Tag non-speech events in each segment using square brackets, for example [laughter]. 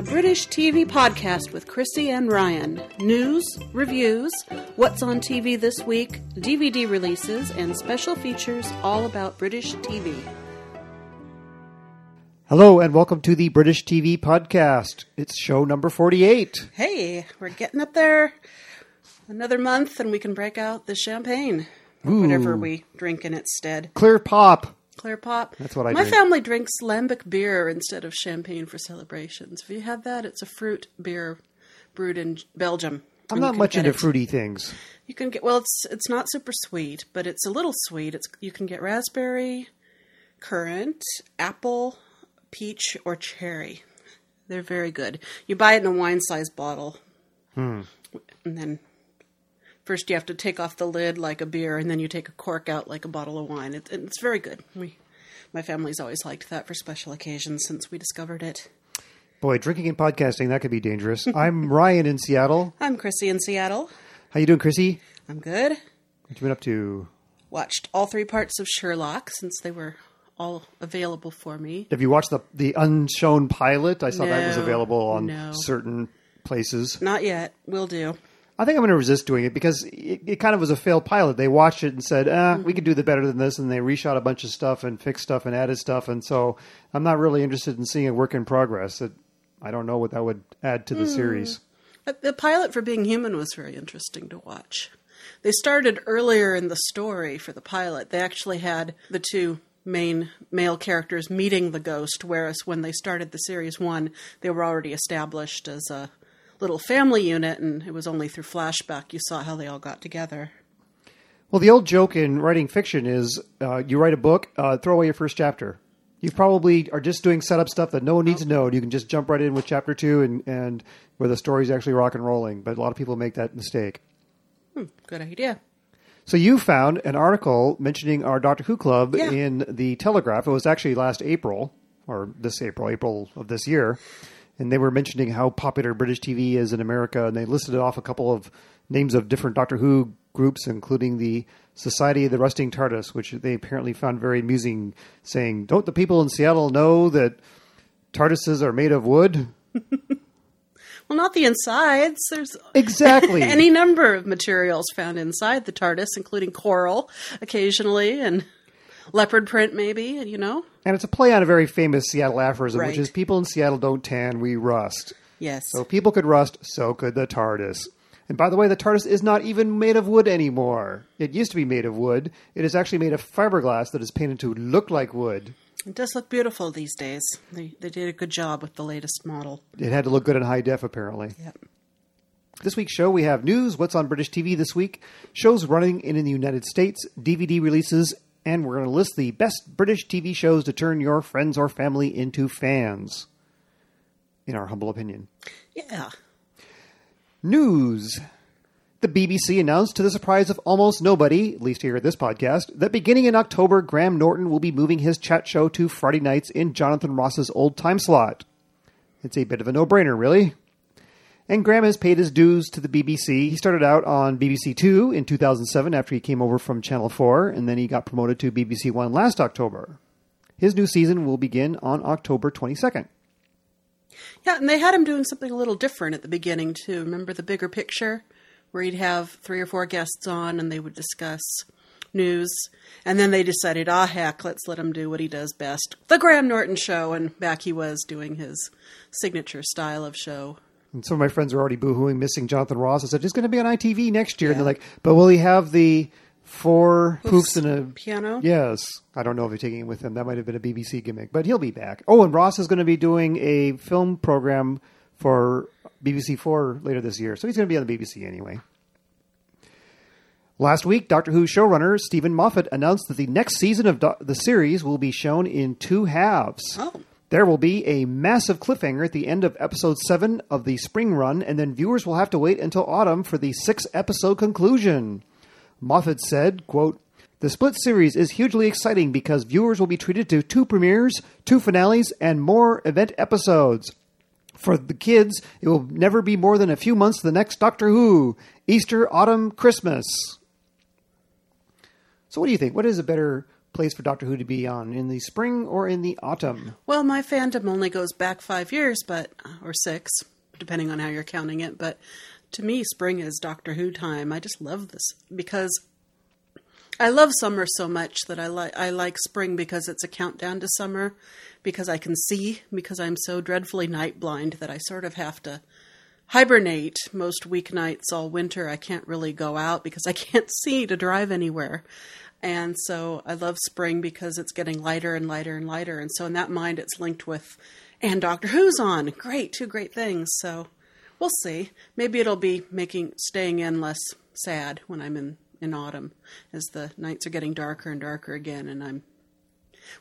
a British TV podcast with Chrissy and Ryan. News, reviews, what's on TV this week, DVD releases, and special features all about British TV. Hello and welcome to the British TV podcast. It's show number 48. Hey, we're getting up there. Another month and we can break out the champagne. Or whatever we drink in its stead. Clear pop. Clear pop. That's what I My drink. family drinks lambic beer instead of champagne for celebrations. Have you had that? It's a fruit beer brewed in Belgium. I'm not much into it- fruity things. You can get well. It's it's not super sweet, but it's a little sweet. It's you can get raspberry, currant, apple, peach, or cherry. They're very good. You buy it in a wine size bottle, Hmm. and then first you have to take off the lid like a beer, and then you take a cork out like a bottle of wine. It, it's very good. We, my family's always liked that for special occasions since we discovered it. Boy, drinking and podcasting, that could be dangerous. [laughs] I'm Ryan in Seattle. I'm Chrissy in Seattle. How you doing, Chrissy? I'm good. What you been up to? Watched all three parts of Sherlock since they were all available for me. Have you watched the the unshown pilot? I saw that was available on no. certain places. Not yet. Will do. I think I'm going to resist doing it because it, it kind of was a failed pilot. They watched it and said, ah, we could do the better than this, and they reshot a bunch of stuff and fixed stuff and added stuff, and so I'm not really interested in seeing a work in progress. It, I don't know what that would add to the series. The pilot for Being Human was very interesting to watch. They started earlier in the story for the pilot. They actually had the two main male characters meeting the ghost, whereas when they started the series one, they were already established as a little family unit, and it was only through flashback you saw how they all got together. Well, the old joke in writing fiction is uh, you write a book, uh, throw away your first chapter. You probably are just doing setup stuff that no one needs to know. and You can just jump right in with chapter two and, and where the story's actually rock and rolling. But a lot of people make that mistake. Good idea. So you found an article mentioning our Doctor Who club Yeah. in the Telegraph. It was actually last April, or this April, April of this year, and they were mentioning how popular British TV is in America, and they listed off a couple of names of different Doctor Who groups, including the Society of the Rusting TARDIS, which they apparently found very amusing, saying, "Don't the people in Seattle know that TARDISes are made of wood?" [laughs] Well, not the insides. There's Exactly. [laughs] any number of materials found inside the TARDIS, including coral occasionally and leopard print, maybe, you know? and it's a play on a very famous Seattle aphorism, which is "People in Seattle don't tan, we rust." Yes. So if people could rust, so could the TARDIS. And by the way, the TARDIS is not even made of wood anymore. It used to be made of wood. It is actually made of fiberglass that is painted to look like wood. It does look beautiful these days. They, they did a good job with the latest model. It had to look good in high def, apparently. Yep. This week's show, we have news, what's on British TV this week, shows running in, in the United States, DVD releases, and we're going to list the best British TV shows to turn your friends or family into fans, in our humble opinion. Yeah. News. The BBC announced, to the surprise of almost nobody, at least here at this podcast, that beginning in October, Graham Norton will be moving his chat show to Friday nights in Jonathan Ross's old time slot. It's a bit of a no brainer, really. And Graham has paid his dues to the BBC. He started out on BBC Two in 2007 after he came over from Channel 4, and then he got promoted to BBC One last October. His new season will begin on October 22nd. Yeah, and they had him doing something a little different at the beginning, too. Remember the bigger picture? Where he'd have three or four guests on and they would discuss news. And then they decided, ah, heck, let's let him do what he does best the Graham Norton show. And back he was doing his signature style of show. And some of my friends are already boohooing, missing Jonathan Ross. I said, he's going to be on ITV next year. And they're like, but will he have the four poofs and a. Piano? Yes. I don't know if they're taking him with him. That might have been a BBC gimmick, but he'll be back. Oh, and Ross is going to be doing a film program for BBC Four later this year. So he's going to be on the BBC anyway. Last week, Doctor Who showrunner Steven Moffat announced that the next season of Do- the series will be shown in two halves. Oh. There will be a massive cliffhanger at the end of episode 7 of the spring run, and then viewers will have to wait until autumn for the six episode conclusion. Moffat said, quote, The split series is hugely exciting because viewers will be treated to two premieres, two finales, and more event episodes. For the kids, it will never be more than a few months to the next Doctor Who Easter, autumn, Christmas. So, what do you think? What is a better place for Doctor Who to be on? In the spring or in the autumn? Well, my fandom only goes back five years, but uh, or six, depending on how you're counting it. But to me, spring is Doctor Who time. I just love this because I love summer so much that I like I like spring because it's a countdown to summer, because I can see because I'm so dreadfully night blind that I sort of have to hibernate most weeknights all winter. I can't really go out because I can't see to drive anywhere. And so I love spring because it's getting lighter and lighter and lighter. And so in that mind, it's linked with, and Doctor Who's on. Great, two great things. So we'll see. Maybe it'll be making staying in less sad when I'm in in autumn as the nights are getting darker and darker again. And I'm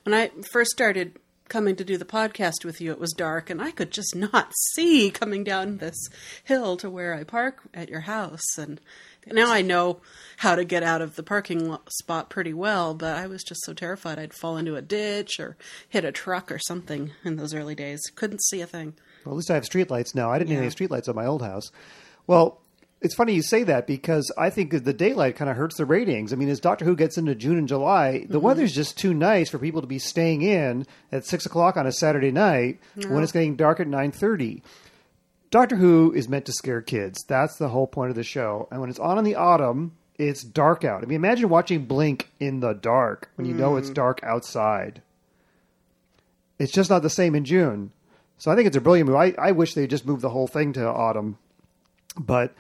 when I first started coming to do the podcast with you, it was dark and I could just not [laughs] see coming down this hill to where I park at your house. And now I know how to get out of the parking spot pretty well, but I was just so terrified I'd fall into a ditch or hit a truck or something in those early days. Couldn't see a thing. Well, at least I have streetlights now. I didn't yeah. have any streetlights at my old house. Well, it's funny you say that because I think the daylight kind of hurts the ratings. I mean, as Doctor Who gets into June and July, the mm-hmm. weather's just too nice for people to be staying in at six o'clock on a Saturday night no. when it's getting dark at nine thirty. Doctor Who is meant to scare kids. That's the whole point of the show. And when it's on in the autumn, it's dark out. I mean, imagine watching Blink in the dark when you mm. know it's mm. dark outside. It's just not the same in June. So I think it's a brilliant move. I, I wish they just moved the whole thing to autumn. But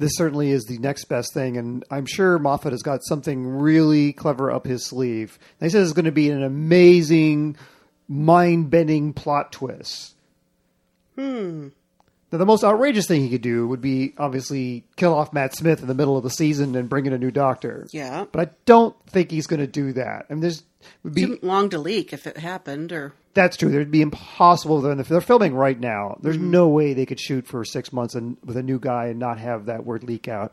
this certainly is the next best thing, and I'm sure Moffat has got something really clever up his sleeve. And he says it's going to be an amazing, mind-bending plot twist. Hmm. Now, the most outrageous thing he could do would be obviously kill off Matt Smith in the middle of the season and bring in a new doctor. Yeah, but I don't think he's going to do that. I mean, there's be Too long to leak if it happened, or that's true. There'd be impossible. They're, they're filming right now. There's mm-hmm. no way they could shoot for six months and with a new guy and not have that word leak out.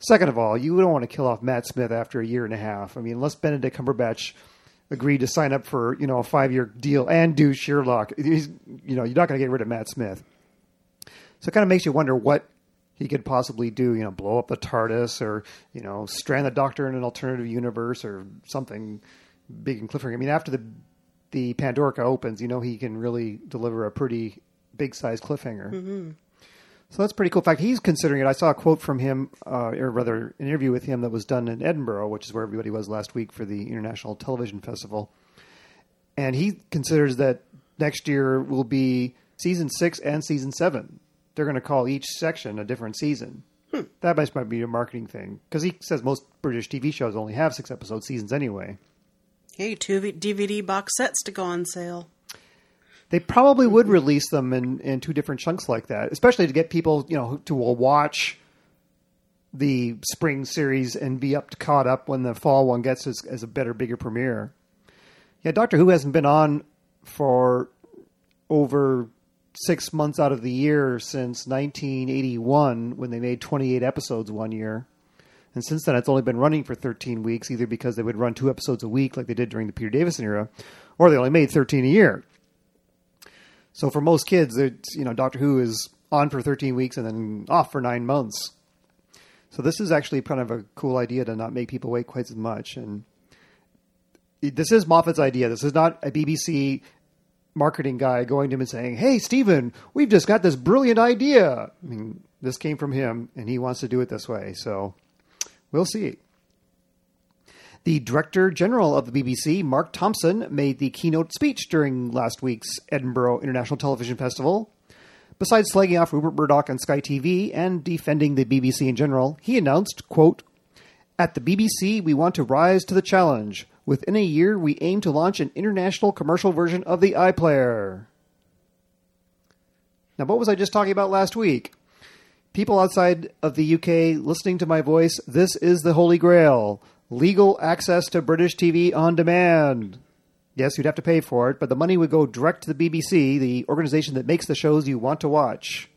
Second of all, you don't want to kill off Matt Smith after a year and a half. I mean, unless Benedict Cumberbatch agreed to sign up for you know a five year deal and do Sherlock, he's, you know you're not going to get rid of Matt Smith. So it kind of makes you wonder what he could possibly do. You know, blow up the TARDIS or you know strand the Doctor in an alternative universe or something big and cliffhanger. I mean, after the the Pandorica opens, you know he can really deliver a pretty big size cliffhanger. Mm-hmm. So that's pretty cool. In fact, he's considering it. I saw a quote from him, uh, or rather, an interview with him that was done in Edinburgh, which is where everybody was last week for the International Television Festival. And he considers that next year will be season six and season seven. They're going to call each section a different season. Hmm. That might be a marketing thing because he says most British TV shows only have six episode seasons anyway. Hey, two DVD box sets to go on sale. They probably would release them in, in two different chunks like that, especially to get people, you know, to uh, watch the spring series and be up to caught up when the fall one gets as, as a better, bigger premiere. Yeah, Doctor Who hasn't been on for over six months out of the year since 1981 when they made 28 episodes one year. And since then, it's only been running for 13 weeks, either because they would run two episodes a week like they did during the Peter Davison era, or they only made 13 a year. So for most kids, it's, you know, Doctor Who is on for 13 weeks and then off for nine months. So this is actually kind of a cool idea to not make people wait quite as much. And this is Moffat's idea. This is not a BBC marketing guy going to him and saying, "Hey, Steven, we've just got this brilliant idea." I mean, this came from him, and he wants to do it this way. So We'll see. The Director General of the BBC, Mark Thompson, made the keynote speech during last week's Edinburgh International Television Festival. Besides slagging off Rupert Murdoch and Sky TV and defending the BBC in general, he announced, quote, At the BBC, we want to rise to the challenge. Within a year, we aim to launch an international commercial version of the iPlayer. Now, what was I just talking about last week? People outside of the UK listening to my voice, this is the Holy Grail legal access to British TV on demand. Yes, you'd have to pay for it, but the money would go direct to the BBC, the organization that makes the shows you want to watch.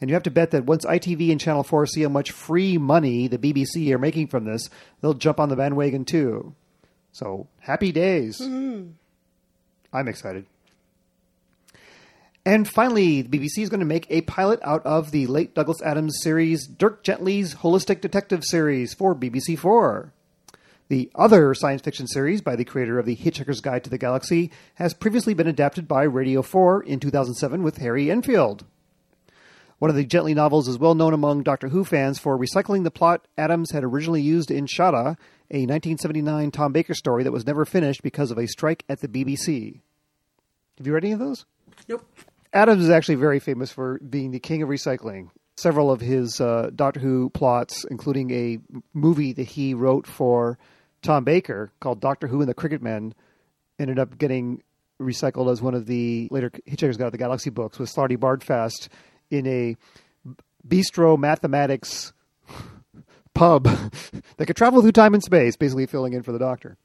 And you have to bet that once ITV and Channel 4 see how much free money the BBC are making from this, they'll jump on the bandwagon too. So, happy days. Mm-hmm. I'm excited. And finally, the BBC is going to make a pilot out of the late Douglas Adams series Dirk Gently's Holistic Detective series for BBC4. The other science fiction series by the creator of The Hitchhiker's Guide to the Galaxy has previously been adapted by Radio 4 in 2007 with Harry Enfield. One of the Gently novels is well known among Doctor Who fans for recycling the plot Adams had originally used in Shada, a 1979 Tom Baker story that was never finished because of a strike at the BBC. Have you read any of those? Nope. Adams is actually very famous for being the king of recycling. Several of his uh, Doctor Who plots, including a movie that he wrote for Tom Baker called Doctor Who and the Krikkitmen, ended up getting recycled as one of the later Hitchhiker's Guide to the Galaxy books with Slartibartfast in a bistro mathematics pub [laughs] that could travel through time and space, basically filling in for the Doctor.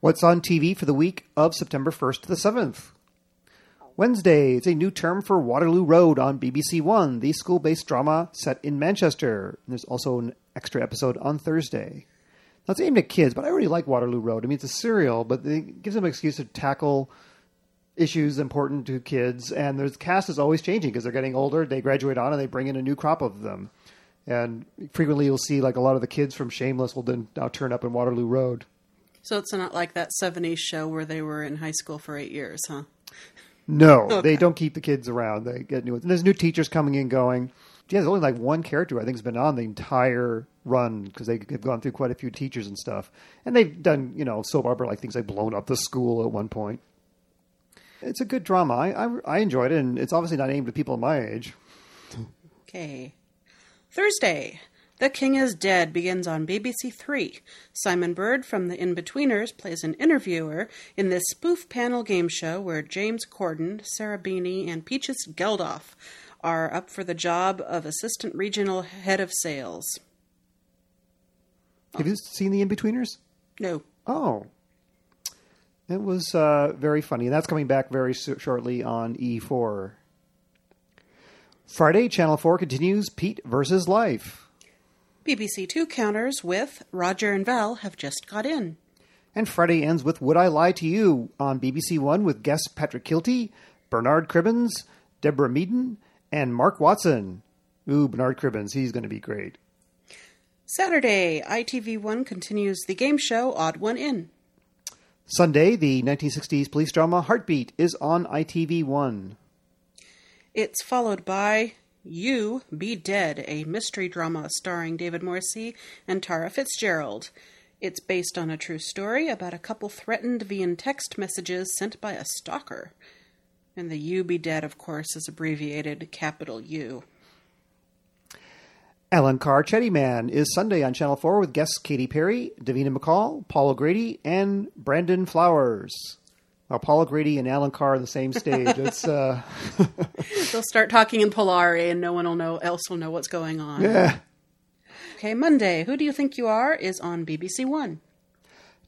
What's on TV for the week of September 1st to the 7th? Wednesday, it's a new term for Waterloo Road on BBC One, the school based drama set in Manchester. There's also an extra episode on Thursday. It's aimed at kids, but I really like Waterloo Road. I mean, it's a serial, but it gives them an excuse to tackle issues important to kids. And the cast is always changing because they're getting older. They graduate on and they bring in a new crop of them. And frequently you'll see like a lot of the kids from Shameless will then now turn up in Waterloo Road. So it's not like that 70s show where they were in high school for eight years, huh? No, Okay. they don't keep the kids around. They get new ones. And there's new teachers coming in going. Yeah, there's only like one character I think has been on the entire run because they have gone through quite a few teachers and stuff. And they've done, you know, soap opera like things like blown up the school at one point. It's a good drama. I, I, I enjoyed it, and it's obviously not aimed at people my age. Okay. Thursday. The King is Dead begins on BBC Three. Simon Bird from The Inbetweeners plays an interviewer in this spoof panel game show where James Corden, Sarah Beeny, and Peaches Geldof are up for the job of Assistant Regional Head of Sales. Have you seen The Inbetweeners? No. Oh. It was uh, very funny. And that's coming back very so- shortly on E4. Friday, Channel 4 continues Pete versus Life. BBC Two counters with Roger and Val have just got in. And Friday ends with Would I Lie to You on BBC One with guests Patrick Kielty, Bernard Cribbins, Deborah Meaden, and Mark Watson. Ooh, Bernard Cribbins, he's going to be great. Saturday, ITV1 continues the game show Odd One In. Sunday, the 1960s police drama Heartbeat is on ITV1. It's followed by You Be Dead, a mystery drama starring David Morrissey and Tara Fitzgerald. It's based on a true story about a couple threatened via text messages sent by a stalker. And the You Be Dead, of course, is abbreviated capital U. Alan Carr Chatty Man is Sunday on Channel 4 with guests Katy Perry, Davina McCall, Paul O'Grady, and Brandon Flowers. Well, Paul O'Grady and Alan Carr on the same stage. [laughs] It's uh, [laughs] They'll start talking in Polari, and no one will know else will know what's going on. yeah. Okay, Monday. Who do you think you are? is on BBC One.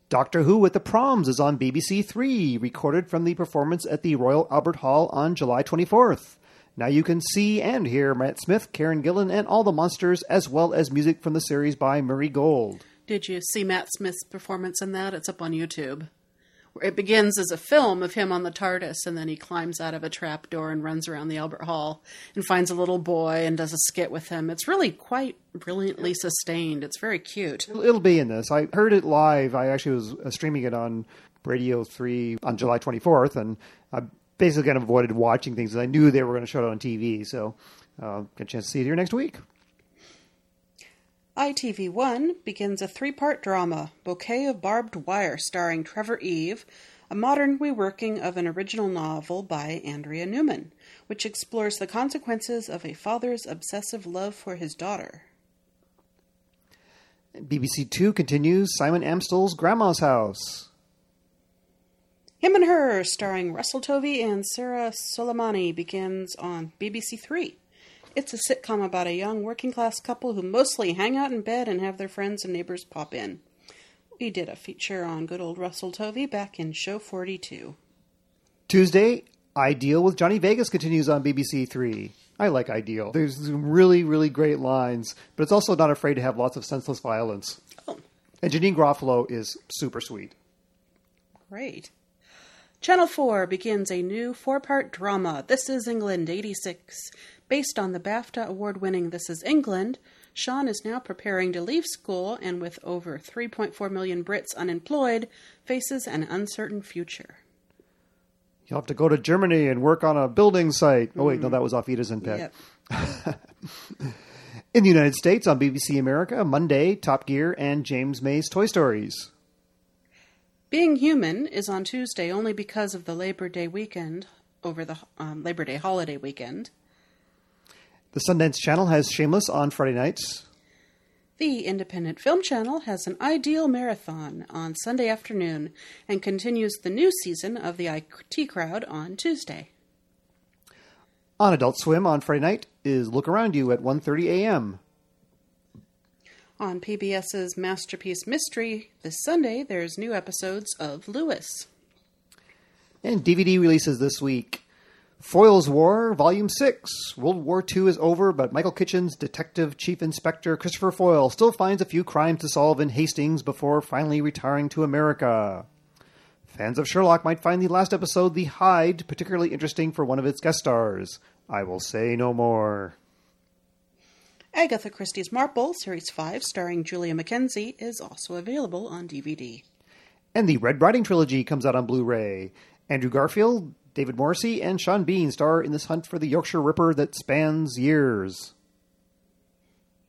Doctor Who at the Proms is on BBC Three, recorded from the performance at the Royal Albert Hall on July 24th. Now you can see and hear Matt Smith, Karen Gillan, and all the monsters, as well as music from the series by Murray Gold. Did you see Matt Smith's performance in that? It's up on YouTube. It begins as a film of him on the TARDIS, and then he climbs out of a trap door and runs around the Albert Hall and finds a little boy and does a skit with him. It's really quite brilliantly sustained. It's very cute. It'll be in this. I heard it live. I actually was uh, streaming it on Radio 3 on July 24th, and I basically kind of avoided watching things. Because I knew they were going to show it on TV, so uh, get a chance to see it here next week. ITV1 begins a three part drama, Bouquet of Barbed Wire, starring Trevor Eve, a modern reworking of an original novel by Andrea Newman, which explores the consequences of a father's obsessive love for his daughter. BBC Two continues Simon Amstell's Grandma's House. Him and Her, starring Russell Tovey and Sarah Solemani, begins on BBC Three. It's a sitcom about a young working class couple who mostly hang out in bed and have their friends and neighbors pop in. We did a feature on good old Russell Tovey back in show 42. Tuesday, Ideal with Johnny Vegas continues on BBC Three. I like Ideal. There's some really, really great lines, but it's also not afraid to have lots of senseless violence. Oh, And Janine Garofalo is super sweet. great. Channel 4 begins a new four part drama, This is England 86. Based on the BAFTA award winning This is England, Sean is now preparing to leave school and, with over 3.4 million Brits unemployed, faces an uncertain future. You'll have to go to Germany and work on a building site. Oh, wait, no, that was off Edith's. Yep. [laughs] In the United States, on BBC America, Monday, Top Gear, and James May's Toy Stories. Being Human is on Tuesday only because of the Labor Day weekend, over the um, Labor Day holiday weekend. The Sundance Channel has Shameless on Friday nights. The Independent Film Channel has an Ideal Marathon on Sunday afternoon and continues the new season of the IT Crowd on Tuesday. On Adult Swim on Friday night is Look Around You at 1.30 a.m. On PBS's Masterpiece Mystery this Sunday, there's new episodes of Lewis. And DVD releases this week. Foyle's War, Volume 6. World War II is over, but Michael Kitchen's Detective Chief Inspector Christopher Foyle still finds a few crimes to solve in Hastings before finally retiring to America. Fans of Sherlock might find the last episode, The Hide, particularly interesting for one of its guest stars. I will say no more. Agatha Christie's Marple, Series 5, starring Julia McKenzie, is also available on DVD. And the Red Riding trilogy comes out on Blu ray. Andrew Garfield, David Morrissey, and Sean Bean star in this hunt for the Yorkshire Ripper that spans years.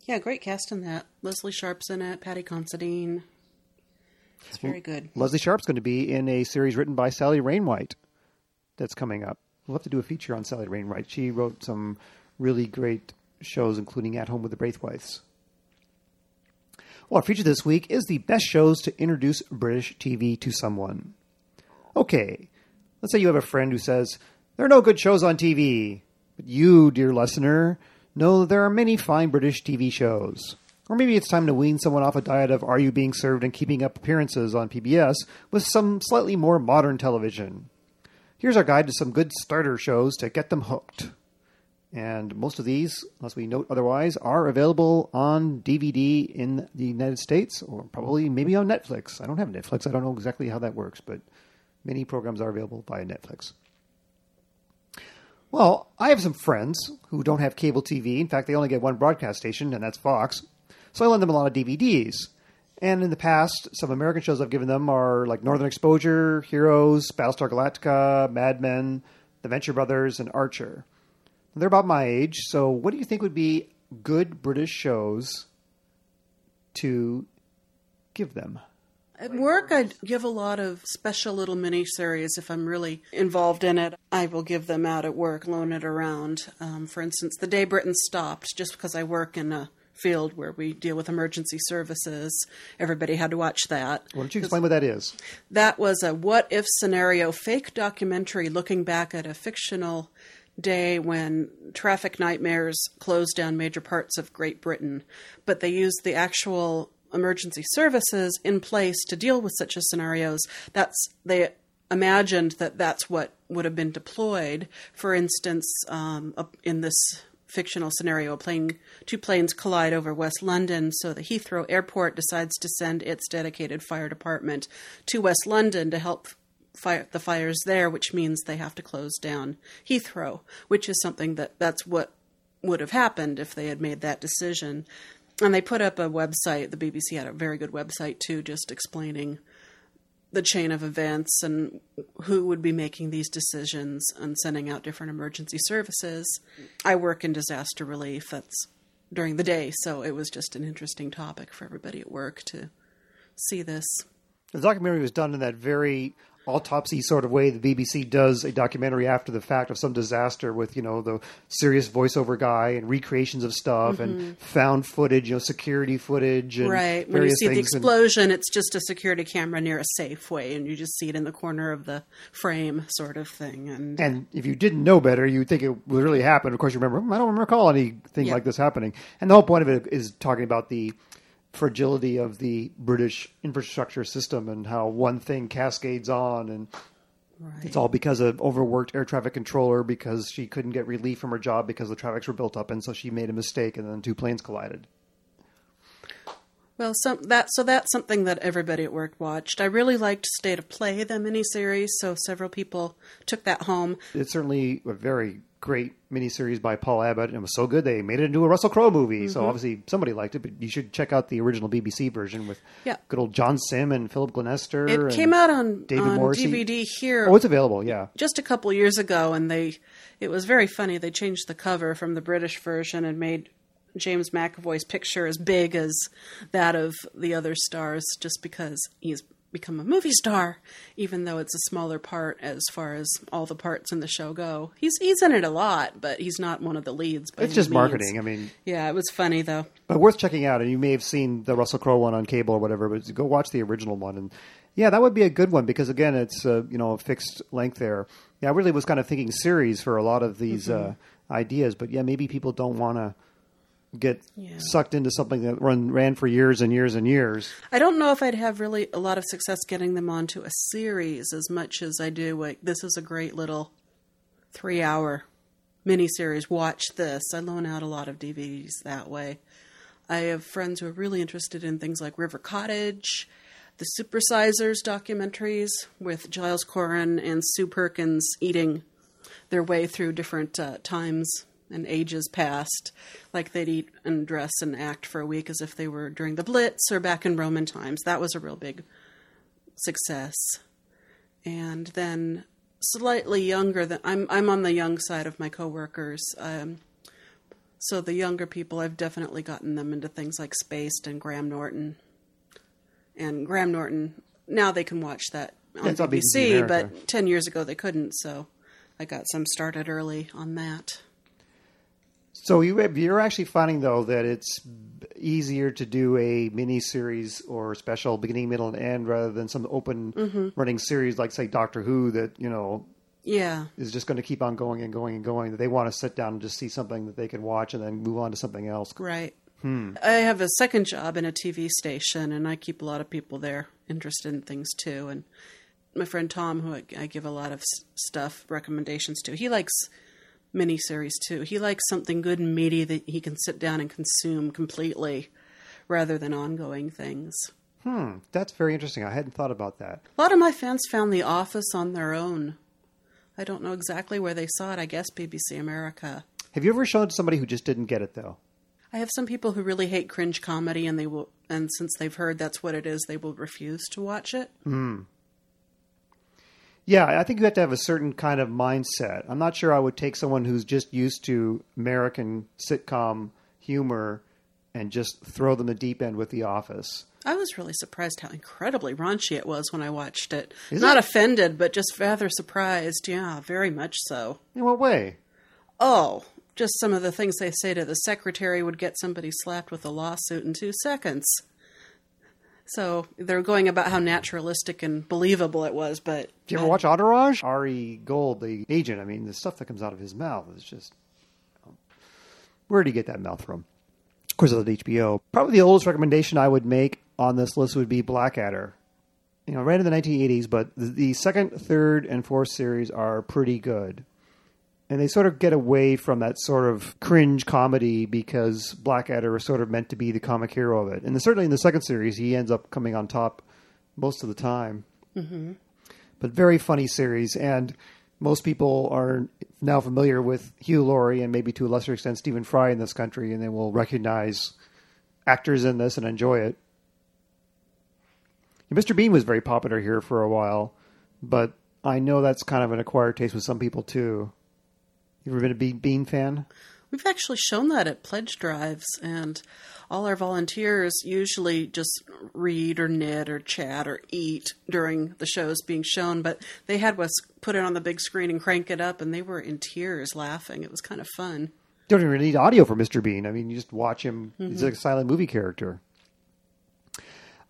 Yeah, great cast in that. Lesley Sharp's in it, Paddy Considine. It's very good. Lesley Sharp's going to be in a series written by Sally Rainwhite that's coming up. We'll have to do a feature on Sally Rainwhite. She wrote some really great shows, including At Home with the Braithwaites. Well, our feature this week is the best shows to introduce British TV to someone. Okay, let's say you have a friend who says, There are no good shows on TV. But you, dear listener, know that there are many fine British TV shows. Or maybe it's time to wean someone off a diet of Are You Being Served and Keeping Up Appearances on PBS with some slightly more modern television. Here's our guide to some good starter shows to get them hooked. And most of these, unless we note otherwise, are available on DVD in the United States or probably maybe on Netflix. I don't have Netflix. I don't know exactly how that works, but many programs are available via Netflix. Well, I have some friends who don't have cable TV. In fact, they only get one broadcast station, and that's Fox. So I lend them a lot of DVDs. And in the past, some American shows I've given them are like Northern Exposure, Heroes, Battlestar Galactica, Mad Men, The Venture Brothers, and Archer. They're about my age, so what do you think would be good British shows to give them? At work, I give a lot of special little mini series if I'm really involved in it. I will give them out at work, loan it around. Um, for instance, The Day Britain Stopped, just because I work in a field where we deal with emergency services, everybody had to watch that. Why don't you explain what that is? That was a what if scenario fake documentary looking back at a fictional day when traffic nightmares closed down major parts of Great Britain, but they used the actual emergency services in place to deal with such a scenarios. That's they imagined that that's what would have been deployed. For instance, um, in this fictional scenario, a plane, two planes collide over West London, so the Heathrow Airport decides to send its dedicated fire department to West London to help fire the fires there, which means they have to close down Heathrow, which is something that that's what would have happened if they had made that decision. And they put up a website. The BBC had a very good website too, just explaining the chain of events and who would be making these decisions and sending out different emergency services. I work in disaster relief. That's during the day, so it was just an interesting topic for everybody at work to see this. The documentary was done in that very autopsy sort of way the BBC does a documentary after the fact of some disaster with you know the serious voiceover guy and recreations of stuff and found footage, you know, security footage and Mm-hmm. Right. When you see the things. and- explosion, it's just a security camera near a Safeway, and you just see it in the corner of the frame, sort of thing. And, And if you didn't know better, you'd think it would really happen. Of course, you remember, "Hmm, I don't recall anything Yeah. like this happening. And the whole point of it is talking about the fragility of the British infrastructure system and how one thing cascades on. And right. it's all because of overworked air traffic controller because she couldn't get relief from her job because the traffics were built up. And so she made a mistake and then two planes collided. Well, some that so that's something that everybody at work watched. I really liked State of Play, the miniseries, so several people took that home. It's certainly a very great miniseries by Paul Abbott, and it was so good they made it into a Russell Crowe movie. Mm-hmm. So obviously somebody liked it, but you should check out the original BBC version with Yeah. good old John Simm and Philip Glenister. It and came out on, David on Morrissey. DVD here Oh, it's available. Yeah. just a couple years ago, and they it was very funny. They changed the cover from the British version and made James McAvoy's picture as big as that of the other stars, just because he's become a movie star, even though it's a smaller part as far as all the parts in the show go. He's he's in it a lot, but he's not one of the leads. By It's just means. marketing. I mean, Yeah, it was funny though. but worth checking out. And you may have seen the Russell Crowe one on cable or whatever, but go watch the original one. And yeah, that would be a good one because again, it's uh, you know a fixed length there. Yeah, I really was kind of thinking series for a lot of these uh, ideas, but yeah, maybe people don't want to get Yeah. sucked into something that run ran for years and years and years. I don't know if I'd have really a lot of success getting them onto a series as much as I do. Like this is a great little three-hour miniseries. Watch this. I loan out a lot of DVDs that way. I have friends who are really interested in things like River Cottage, the Supersizers documentaries with Giles Coren and Sue Perkins eating their way through different uh, times and ages past, like they'd eat and dress and act for a week as if they were during the Blitz or back in Roman times. That was a real big success. And then slightly younger than I'm I'm on the young side of my coworkers. Um, so the younger people, I've definitely gotten them into things like Spaced and Graham Norton. And Graham Norton, now they can watch that on BBC BBC, but 10 years ago they couldn't, so I got some started early on that. So you you're actually finding though that it's easier to do a mini series or special beginning, middle, and end rather than some open Mm-hmm. running series like say Doctor Who that you know Yeah. is just going to keep on going and going and going. That they want to sit down and just see something that they can watch and then move on to something else. Right. I have a second job in a TV station, and I keep a lot of people there interested in things too. And my friend Tom, who I, I give a lot of stuff recommendations to, he likes miniseries too. He likes something good and meaty that he can sit down and consume completely, rather than ongoing things. Hmm, that's very interesting. I hadn't thought about that. A lot of my fans found The Office on their own. I don't know exactly where they saw it. I guess BBC America. Have you ever shown it to somebody who just didn't get it though? I have some people who really hate cringe comedy, and they will, and since they've heard that's what it is, they will refuse to watch it. Yeah, I think you have to have a certain kind of mindset. I'm not sure I would take someone who's just used to American sitcom humor and just throw them the deep end with The Office. I was really surprised how incredibly raunchy it was when I watched it. Is Not it? offended, but just rather surprised. Yeah, very much so. In what way? Oh, just some of the things they say to the secretary would get somebody slapped with a lawsuit in two seconds. So they're going about how naturalistic and believable it was, but Do you ever watch Entourage? Ari Gold, the agent. I mean, the stuff that comes out of his mouth is just. Where did he get that mouth from? Of course, it's HBO. Probably the oldest recommendation I would make on this list would be Blackadder. You know, ran in the 1980s, but the, the second, third, and fourth series are pretty good. And they sort of get away from that sort of cringe comedy because Blackadder is sort of meant to be the comic hero of it. And certainly in the second series, he ends up coming on top most of the time mm-hmm. but very funny series. And most people are now familiar with Hugh Laurie and maybe to a lesser extent Stephen Fry in this country, and they will recognize actors in this and enjoy it. And Mr. Bean was very popular here for a while, but I know that's kind of an acquired taste with some people too. You ever been a Bean, Bean fan? We've actually shown that at pledge drives, and all our volunteers usually just read or knit or chat or eat during the shows being shown. But they had us put it on the big screen and crank it up, and they were in tears laughing. It was kind of fun. You don't even need audio for Mr. Bean. I mean, you just watch him. He's like a mm-hmm. silent movie character.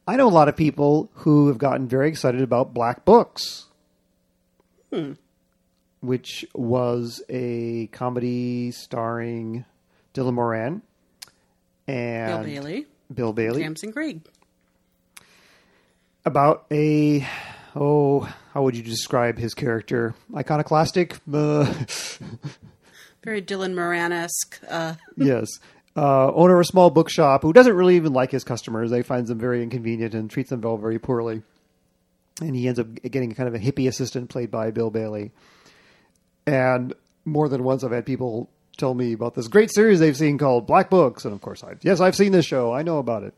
I know a lot of people who have gotten very excited about Black Books, hmm. Which was a comedy starring Dylan Moran and Bill Bailey, Bill Bailey Tamsin Greig. about a oh, how would you describe his character? Iconoclastic. Uh, [laughs] Very Dylan Moran esque. Uh, yes. Uh, owner of a small bookshop who doesn't really even like his customers. They finds them very inconvenient and treats them very, very poorly. And he ends up getting kind of a hippie assistant played by Bill Bailey. And more than once I've had people tell me about this great series they've seen called Black Books, and of course, I yes, I've seen this show. I know about it.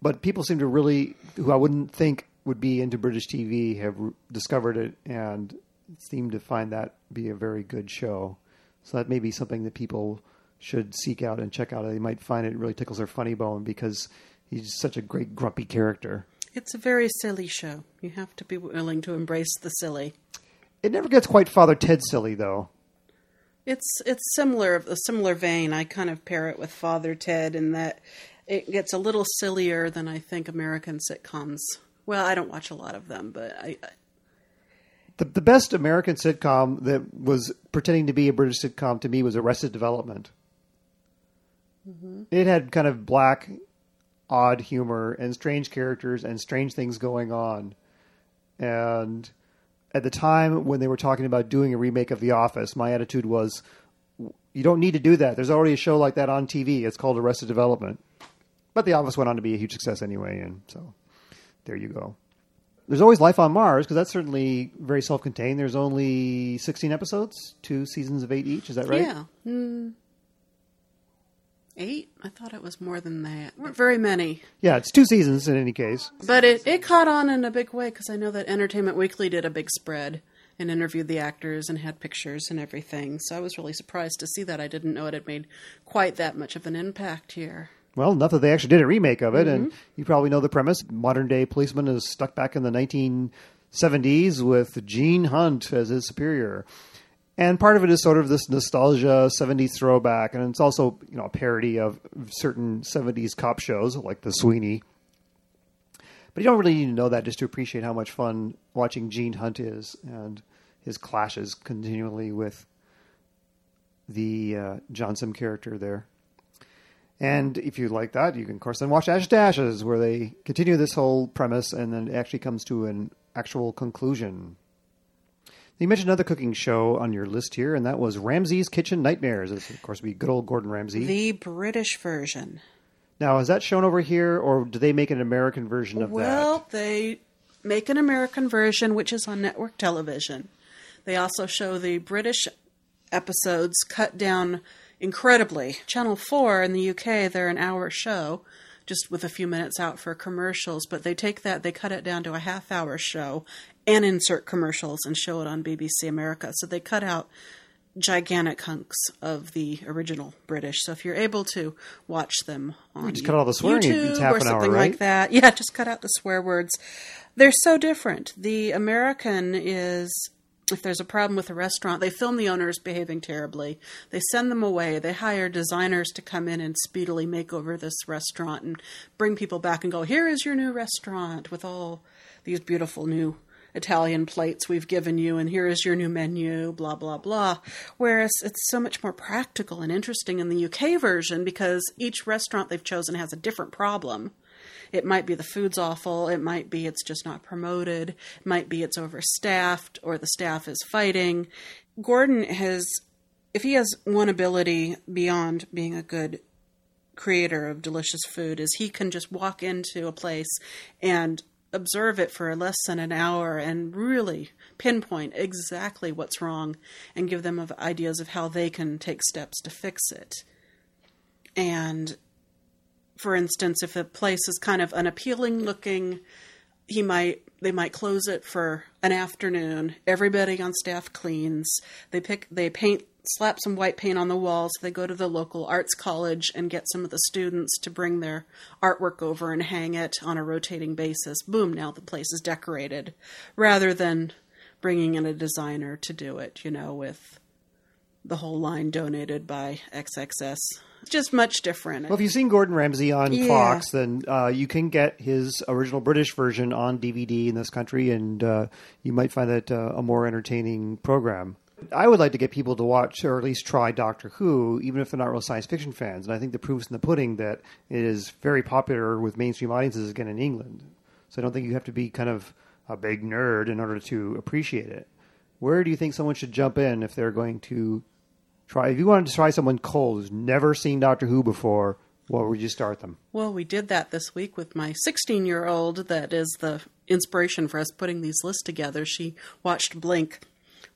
But people seem to really, who I wouldn't think would be into British TV, have discovered it and seem to find that be a very good show. So that may be something that people should seek out and check out. They might find it really tickles their funny bone because he's such a great grumpy character. It's a very silly show. You have to be willing to embrace the silly. It never gets quite Father Ted silly though. It's it's similar a similar vein. I kind of pair it with Father Ted in that it gets a little sillier than I think American sitcoms. Well, I don't watch a lot of them, but I, I The, the best American sitcom that was pretending to be a British sitcom to me was Arrested Development. Mm-hmm. It had kind of black, odd humor and strange characters and strange things going on. And at the time when they were talking about doing a remake of The Office, my attitude was, you don't need to do that. There's already a show like that on TV. It's called Arrested Development. But The Office went on to be a huge success anyway, and so there you go. There's always life on Mars because that's certainly very self-contained. There's only 16 episodes, two seasons of eight each. Is that right? yeah, mm, eight. I thought it was more than that. weren't very many, Yeah, it's two seasons in any case. but it it caught on in a big way because I know that Entertainment Weekly did a big spread and interviewed the actors and had pictures and everything. So I was really surprised to see that. I didn't know it had made quite that much of an impact here. Well, enough that they actually did a remake of it, and mm-hmm. you probably know the premise. Modern day policeman is stuck back in the 1970s with Gene Hunt as his superior. And part of it is sort of this nostalgia 70s throwback, and it's also you know a parody of certain 70s cop shows like The Sweeney. But you don't really need to know that just to appreciate how much fun watching Gene Hunt is and his clashes continually with the uh, Johnson character there. And if you like that, you can, of course, then watch Ash to Ashes, where they continue this whole premise and then it actually comes to an actual conclusion. You mentioned another cooking show on your list here, and that was Ramsay's Kitchen Nightmares. This, of course, would be good old Gordon Ramsay. The British version. now, is that shown over here, or do they make an American version of Well, that? Well, they make an American version, which is on network television. They also show the British episodes cut down incredibly. Channel 4 in the UK, they're an hour show, just with a few minutes out for commercials, but they take that, they cut it down to a half hour show and insert commercials and show it on BBC America. So they cut out gigantic hunks of the original British. So if you're able to watch them on just cut all the swearing, YouTube or an hour, something right? like that, [laughs] yeah, just cut out the swear words. They're so different. The American is if there's a problem with a restaurant, they film the owners behaving terribly. They send them away. They hire designers to come in and speedily make over this restaurant and bring people back and go, "Here is your new restaurant with all these beautiful new Italian plates we've given you, and here is your new menu, blah, blah, blah. Whereas it's so much more practical and interesting in the UK version because each restaurant they've chosen has a different problem. It might be the food's awful, it might be it's just not promoted, it might be it's overstaffed or the staff is fighting. Gordon has, if he has one ability beyond being a good creator of delicious food is he can just walk into a place and observe it for less than an hour and really pinpoint exactly what's wrong and give them ideas of how they can take steps to fix it. And for instance, if a place is kind of unappealing looking, he might they might close it for an afternoon. Everybody on staff cleans. They pick they paint slap some white paint on the walls. They go to the local arts college and get some of the students to bring their artwork over and hang it on a rotating basis. Boom, now the place is decorated rather than bringing in a designer to do it, you know, with the whole line donated by XXS. It's just much different. Well, if you've seen Gordon Ramsay on Yeah. Fox, then uh, you can get his original British version on DVD in this country, and uh, you might find that uh, a more entertaining program. I would like to get people to watch or at least try Doctor Who, even if they're not real science fiction fans. And I think the proof's in the pudding that it is very popular with mainstream audiences again in England. So I don't think you have to be kind of a big nerd in order to appreciate it. Where do you think someone should jump in if they're going to try? If you wanted to try someone cold who's never seen Doctor Who before, where would you start them? Well, we did that this week with my 16 year old, that is the inspiration for us putting these lists together. She watched Blink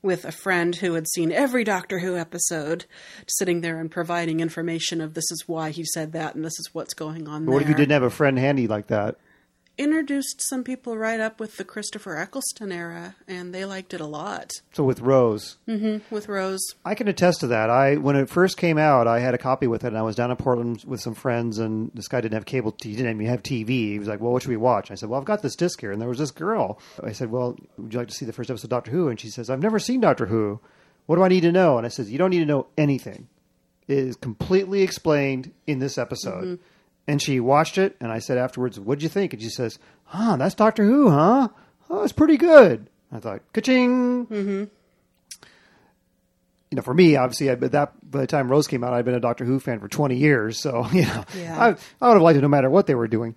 with a friend who had seen every Doctor Who episode, sitting there and providing information of this is why he said that and this is what's going on But what if you didn't have a friend handy like that? Introduced some people right up with the Christopher Eccleston era, and they liked it a lot. So with Rose, mm-hmm, With Rose, I can attest to that. I when it first came out, I had a copy with it, and I was down in Portland with some friends, and this guy didn't have cable. He didn't even have TV. He was like, "Well, what should we watch?" I said, "Well, I've got this disc here," and there was this girl. I said, "Well, would you like to see the first episode of Doctor Who?" And she says, "I've never seen Doctor Who. What do I need to know?" And I said, "You don't need to know anything. It is completely explained in this episode." And she watched it, and I said afterwards, "What'd you think?" And she says, "Huh, that's Doctor Who, huh? Oh, it's pretty good." I thought, "Ka-ching!" Mm-hmm. you know, for me, obviously, I, but that by the time Rose came out, I'd been a Doctor Who fan for twenty years. So, [laughs] you know, Yeah. I, I would have liked it no matter what they were doing.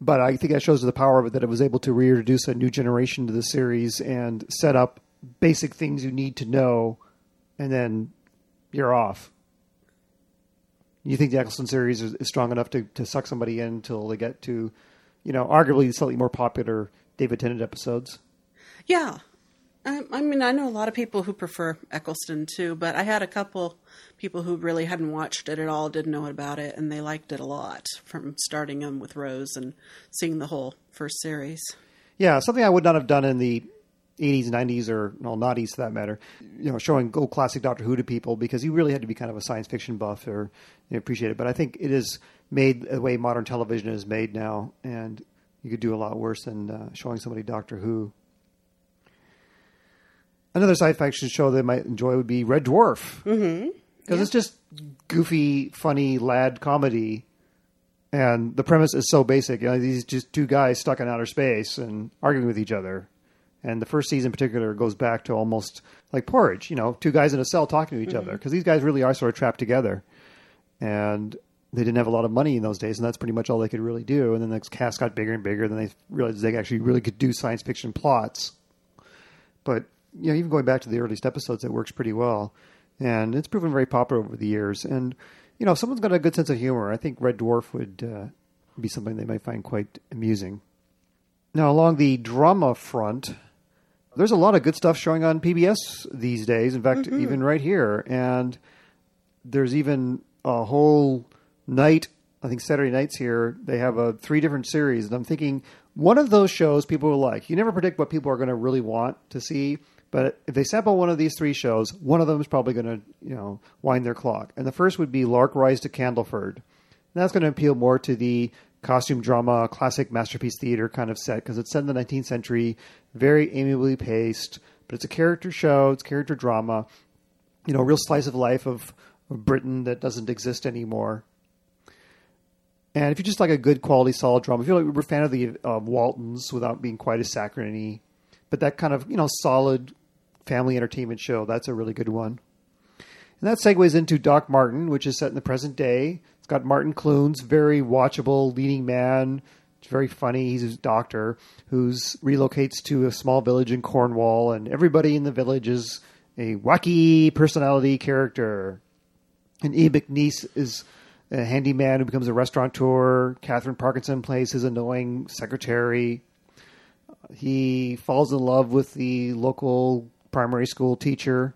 But I think that shows the power of it that it was able to reintroduce a new generation to the series and set up basic things you need to know, and then you're off. You think the Eccleston series is, is strong enough to, to suck somebody in until they get to, you know, arguably slightly more popular David Tennant episodes? Yeah. Um, I mean, I know a lot of people who prefer Eccleston too, but I had a couple people who really hadn't watched it at all, didn't know about it, and they liked it a lot from starting them with Rose and seeing the whole first series. Yeah, something I would not have done in the 80s, 90s, or well, noughties for that matter. You know, showing old classic Doctor Who to people because you really had to be kind of a science fiction buff or you know, appreciate it. But I think it is made the way modern television is made now, and you could do a lot worse than uh, showing somebody Doctor Who. Another sci fiction show they might enjoy would be Red Dwarf. Mm-hmm. Because it's just goofy, funny lad comedy and the premise is so basic. You know, these just two guys stuck in outer space and arguing with each other. And the first season in particular goes back to almost like porridge. You know, two guys in a cell talking to each other because these guys really are sort of trapped together. And they didn't have a lot of money in those days, and that's pretty much all they could really do. And then the cast got bigger and bigger. Then they realized they actually really could do science fiction plots. But you know, even going back to the earliest episodes, it works pretty well, and it's proven very popular over the years. And you know, if someone's got a good sense of humor, I think Red Dwarf would uh, be something they might find quite amusing. Now, along the drama front, there's a lot of good stuff showing on PBS these days. In fact, mm-hmm. even right here, and there's even a whole night. I think Saturday nights here they have a three different series, and I'm thinking one of those shows people will like. You never predict what people are going to really want to see, but if they sample one of these three shows, one of them is probably going to you know wind their clock. And the first would be Lark Rise to Candleford. And that's going to appeal more to the costume drama, classic masterpiece theater kind of set because it's set in the 19th century, very amiably paced, but it's a character show, it's character drama, you know, a real slice of life of, of Britain that doesn't exist anymore. And if you just like a good quality, solid drama, if you're like, we're a fan of the uh, Waltons without being quite as saccharine but that kind of, you know, solid family entertainment show, that's a really good one. And that segues into Doc Martin, which is set in the present day. Got Martin Clunes, very watchable leading man. It's very funny. He's a doctor who relocates to a small village in Cornwall, and everybody in the village is a wacky personality character. And E. McNeese is a handyman who becomes a restaurateur. Katherine Parkinson plays his annoying secretary. He falls in love with the local primary school teacher.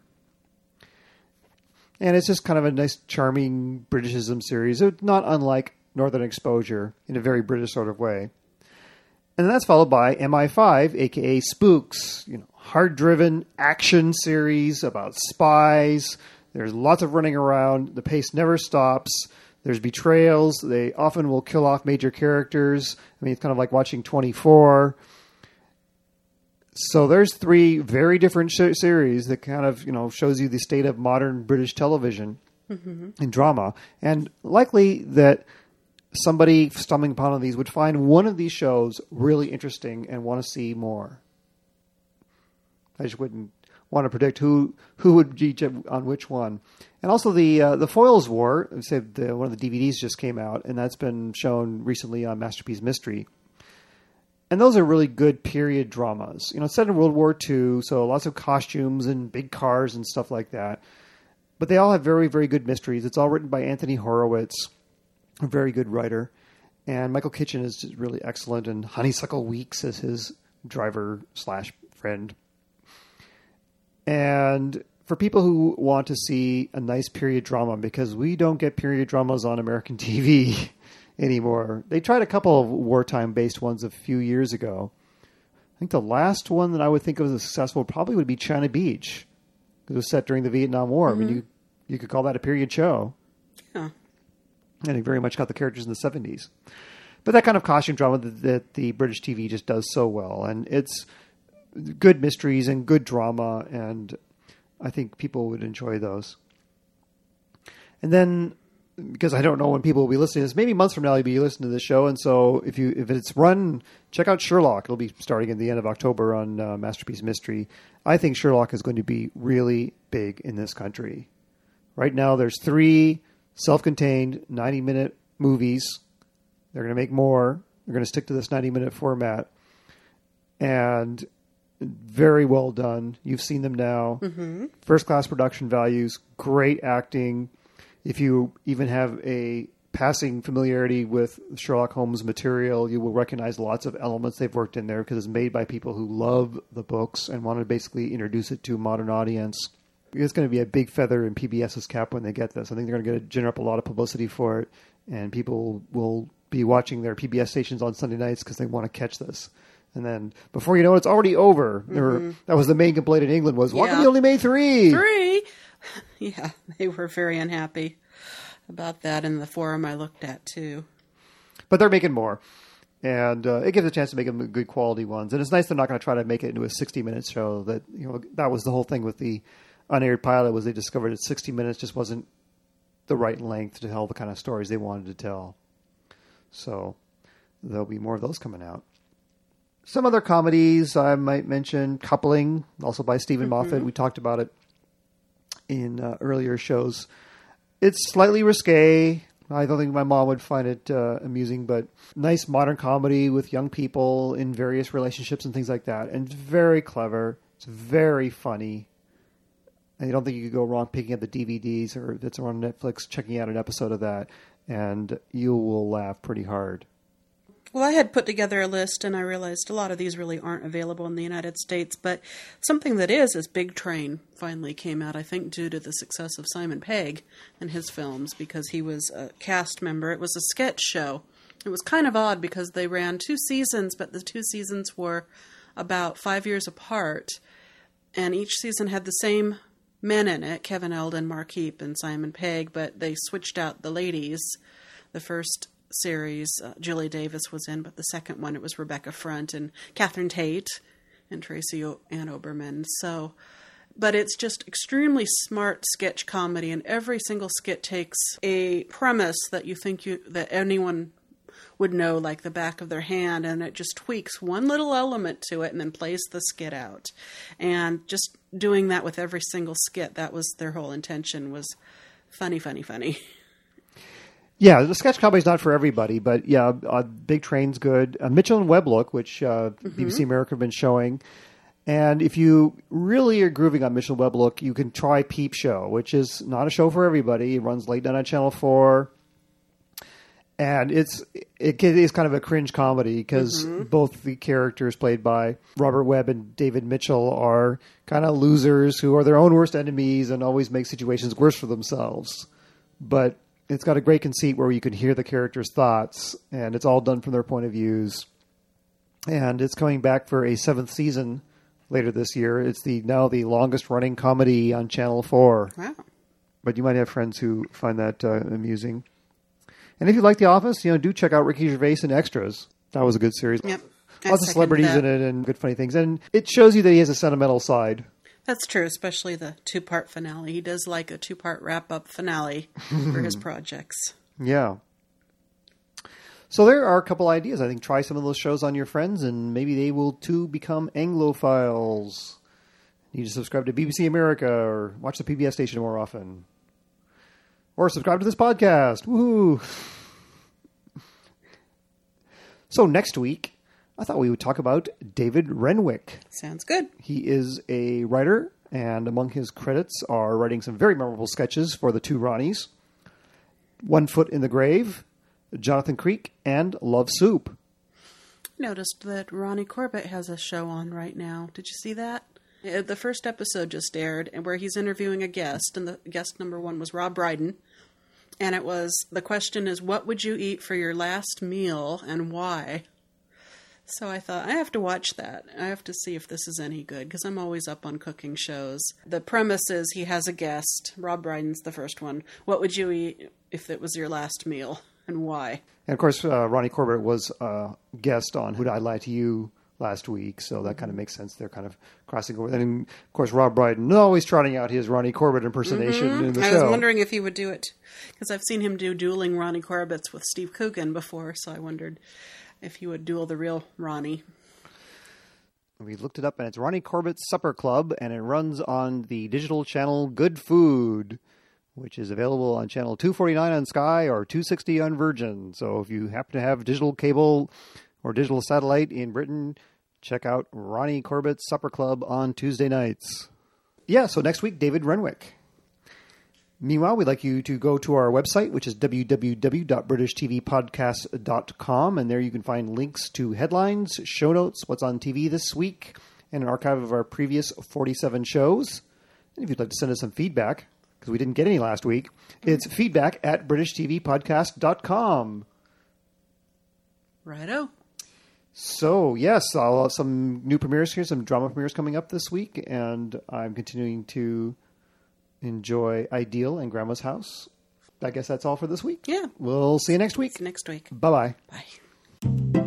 And it's just kind of a nice, charming Britishism series, It's not unlike Northern Exposure in a very British sort of way. And then that's followed by MI5, aka Spooks, you know, hard-driven action series about spies. There's lots of running around. The pace never stops. There's betrayals. They often will kill off major characters. I mean, it's kind of like watching 24. So there's three very different sh- series that kind of you know shows you the state of modern British television and drama, and likely that somebody stumbling upon one of these would find one of these shows really interesting and want to see more. I just wouldn't want to predict who who would be on which one. And also the uh, the Foyle's War, said the, one of the DVDs just came out, and that's been shown recently on Masterpiece Mystery. And those are really good period dramas. You know, set in World War II, so lots of costumes and big cars and stuff like that. But they all have very, very good mysteries. It's all written by Anthony Horowitz, a very good writer. And Michael Kitchen is just really excellent, and Honeysuckle Weeks is his driver slash friend. And for people who want to see a nice period drama, because we don't get period dramas on American TV [laughs] anymore, they tried a couple of wartime based ones a few years ago. I think the last one that I would think of as successful probably would be China Beach. It was set during the Vietnam War. I mean, mm-hmm. you you could call that a period show, Yeah. and it very much got the characters in the seventies. But that kind of costume drama that, that the British TV just does so well, and it's good mysteries and good drama, and I think people would enjoy those. And then, because I don't know when people will be listening to this, maybe months from now you'll be listening to this show, and so if you if it's run, check out Sherlock. It'll be starting at the end of October on uh, Masterpiece Mystery. I think Sherlock is going to be really big in this country. Right now, there's three self-contained 90-minute movies. They're going to make more. They're going to stick to this 90-minute format, and very well done. You've seen them now. Mm-hmm. First class production values, great acting. If you even have a passing familiarity with Sherlock Holmes material, you will recognize lots of elements they've worked in there because it's made by people who love the books and want to basically introduce it to a modern audience. It's going to be a big feather in PBS's cap when they get this. I think they're going to generate up a lot of publicity for it, and people will be watching their PBS stations on Sunday nights because they want to catch this. And then before you know it, it's already over. There- mm-hmm. that was the main complaint in England was, why come Yeah. you only made three? Three. [laughs] Yeah, they were very unhappy about that in the forum I looked at too. But they're making more. And uh, it gives a chance to make them good quality ones. And it's nice they're not going to try to make it into a 60 minute show. That you know that was the whole thing with the unaired pilot was they discovered that 60 minutes just wasn't the right length to tell the kind of stories they wanted to tell. So there'll be more of those coming out. Some other comedies I might mention Coupling, also by Steven Moffat. We talked about it in uh, earlier shows. It's slightly risque. I don't think my mom would find it uh, amusing, but nice modern comedy with young people in various relationships and things like that. And it's very clever. It's very funny. I don't think you could go wrong picking up the DVDs or it's on Netflix, checking out an episode of that, and you will laugh pretty hard. Well, I had put together a list and I realized a lot of these really aren't available in the United States, but something that is is Big Train finally came out, I think, due to the success of Simon Pegg and his films because he was a cast member. It was a sketch show. It was kind of odd because they ran two seasons, but the two seasons were about five years apart, and each season had the same men in it Kevin Eldon, Mark Heap, and Simon Pegg, but they switched out the ladies. The first series, uh, Julia Davis was in, but the second one it was Rebecca Front and Catherine Tate and Tracy o- Ann Oberman. So, but it's just extremely smart sketch comedy, and every single skit takes a premise that you think you that anyone would know like the back of their hand, and it just tweaks one little element to it, and then plays the skit out. And just doing that with every single skit, that was their whole intention was funny, funny, funny. [laughs] Yeah, the sketch comedy is not for everybody, but yeah, uh, Big Train's good. Uh, Mitchell and Webb Look, which uh, BBC America have been showing. And if you really are grooving on Mitchell and Webb Look, you can try Peep Show, which is not a show for everybody. It runs late night on Channel 4. And it's it is kind of a cringe comedy because both the characters played by Robert Webb and David Mitchell are kind of losers who are their own worst enemies and always make situations worse for themselves. But it's got a great conceit where you can hear the characters' thoughts, and it's all done from their point of views. And it's coming back for a seventh season later this year. It's the now the longest running comedy on Channel Four. Wow. But you might have friends who find that uh, amusing. And if you like The Office, you know, do check out Ricky Gervais and Extras. That was a good series. Yep. Lots of celebrities that. in it and good funny things. And it shows you that he has a sentimental side. That's true, especially the two part finale. He does like a two part wrap up finale for his [laughs] projects. Yeah. So there are a couple ideas. I think try some of those shows on your friends, and maybe they will too become Anglophiles. You need to subscribe to BBC America or watch the PBS station more often, or subscribe to this podcast. Woohoo! [laughs] So next week, I thought we would talk about David Renwick. Sounds good. He is a writer, and among his credits are writing some very memorable sketches for the two Ronnies One Foot in the Grave, Jonathan Creek, and Love Soup. Noticed that Ronnie Corbett has a show on right now. Did you see that? Uh, The first episode just aired, and where he's interviewing a guest, and the guest number one was Rob Brydon. And it was the question is, what would you eat for your last meal and why? So I thought, I have to watch that. I have to see if this is any good because I'm always up on cooking shows. The premise is he has a guest. Rob Brydon's the first one. What would you eat if it was your last meal and why? And of course, uh, Ronnie Corbett was a guest on Who Did I Lie to You last week, so that kind of makes sense. They're kind of crossing over. And of course, Rob Brydon always trotting out his Ronnie Corbett impersonation in the I show. was wondering if he would do it because I've seen him do dueling Ronnie Corbett's with Steve Coogan before, so I wondered if you would duel the real Ronnie. We looked it up, and it's Ronnie Corbett's Supper Club, and it runs on the digital channel Good Food, which is available on channel 249 on Sky or 260 on Virgin. So if you happen to have digital cable or digital satellite in Britain, check out Ronnie Corbett's Supper Club on Tuesday nights. Yeah, so next week, David Renwick. Meanwhile, we'd like you to go to our website, which is www.britishtvpodcast.com, and there you can find links to headlines, show notes, what's on TV this week, and an archive of our previous 47 shows. And if you'd like to send us some feedback, because we didn't get any last week, it's feedback at britishtvpodcast.com. Righto. So, yes, I'll have some new premieres here, some drama premieres coming up this week, and I'm continuing to enjoy Ideal and Grandma's House. I guess that's all for this week. Yeah. We'll see you next week. See you next week. Bye-bye. Bye.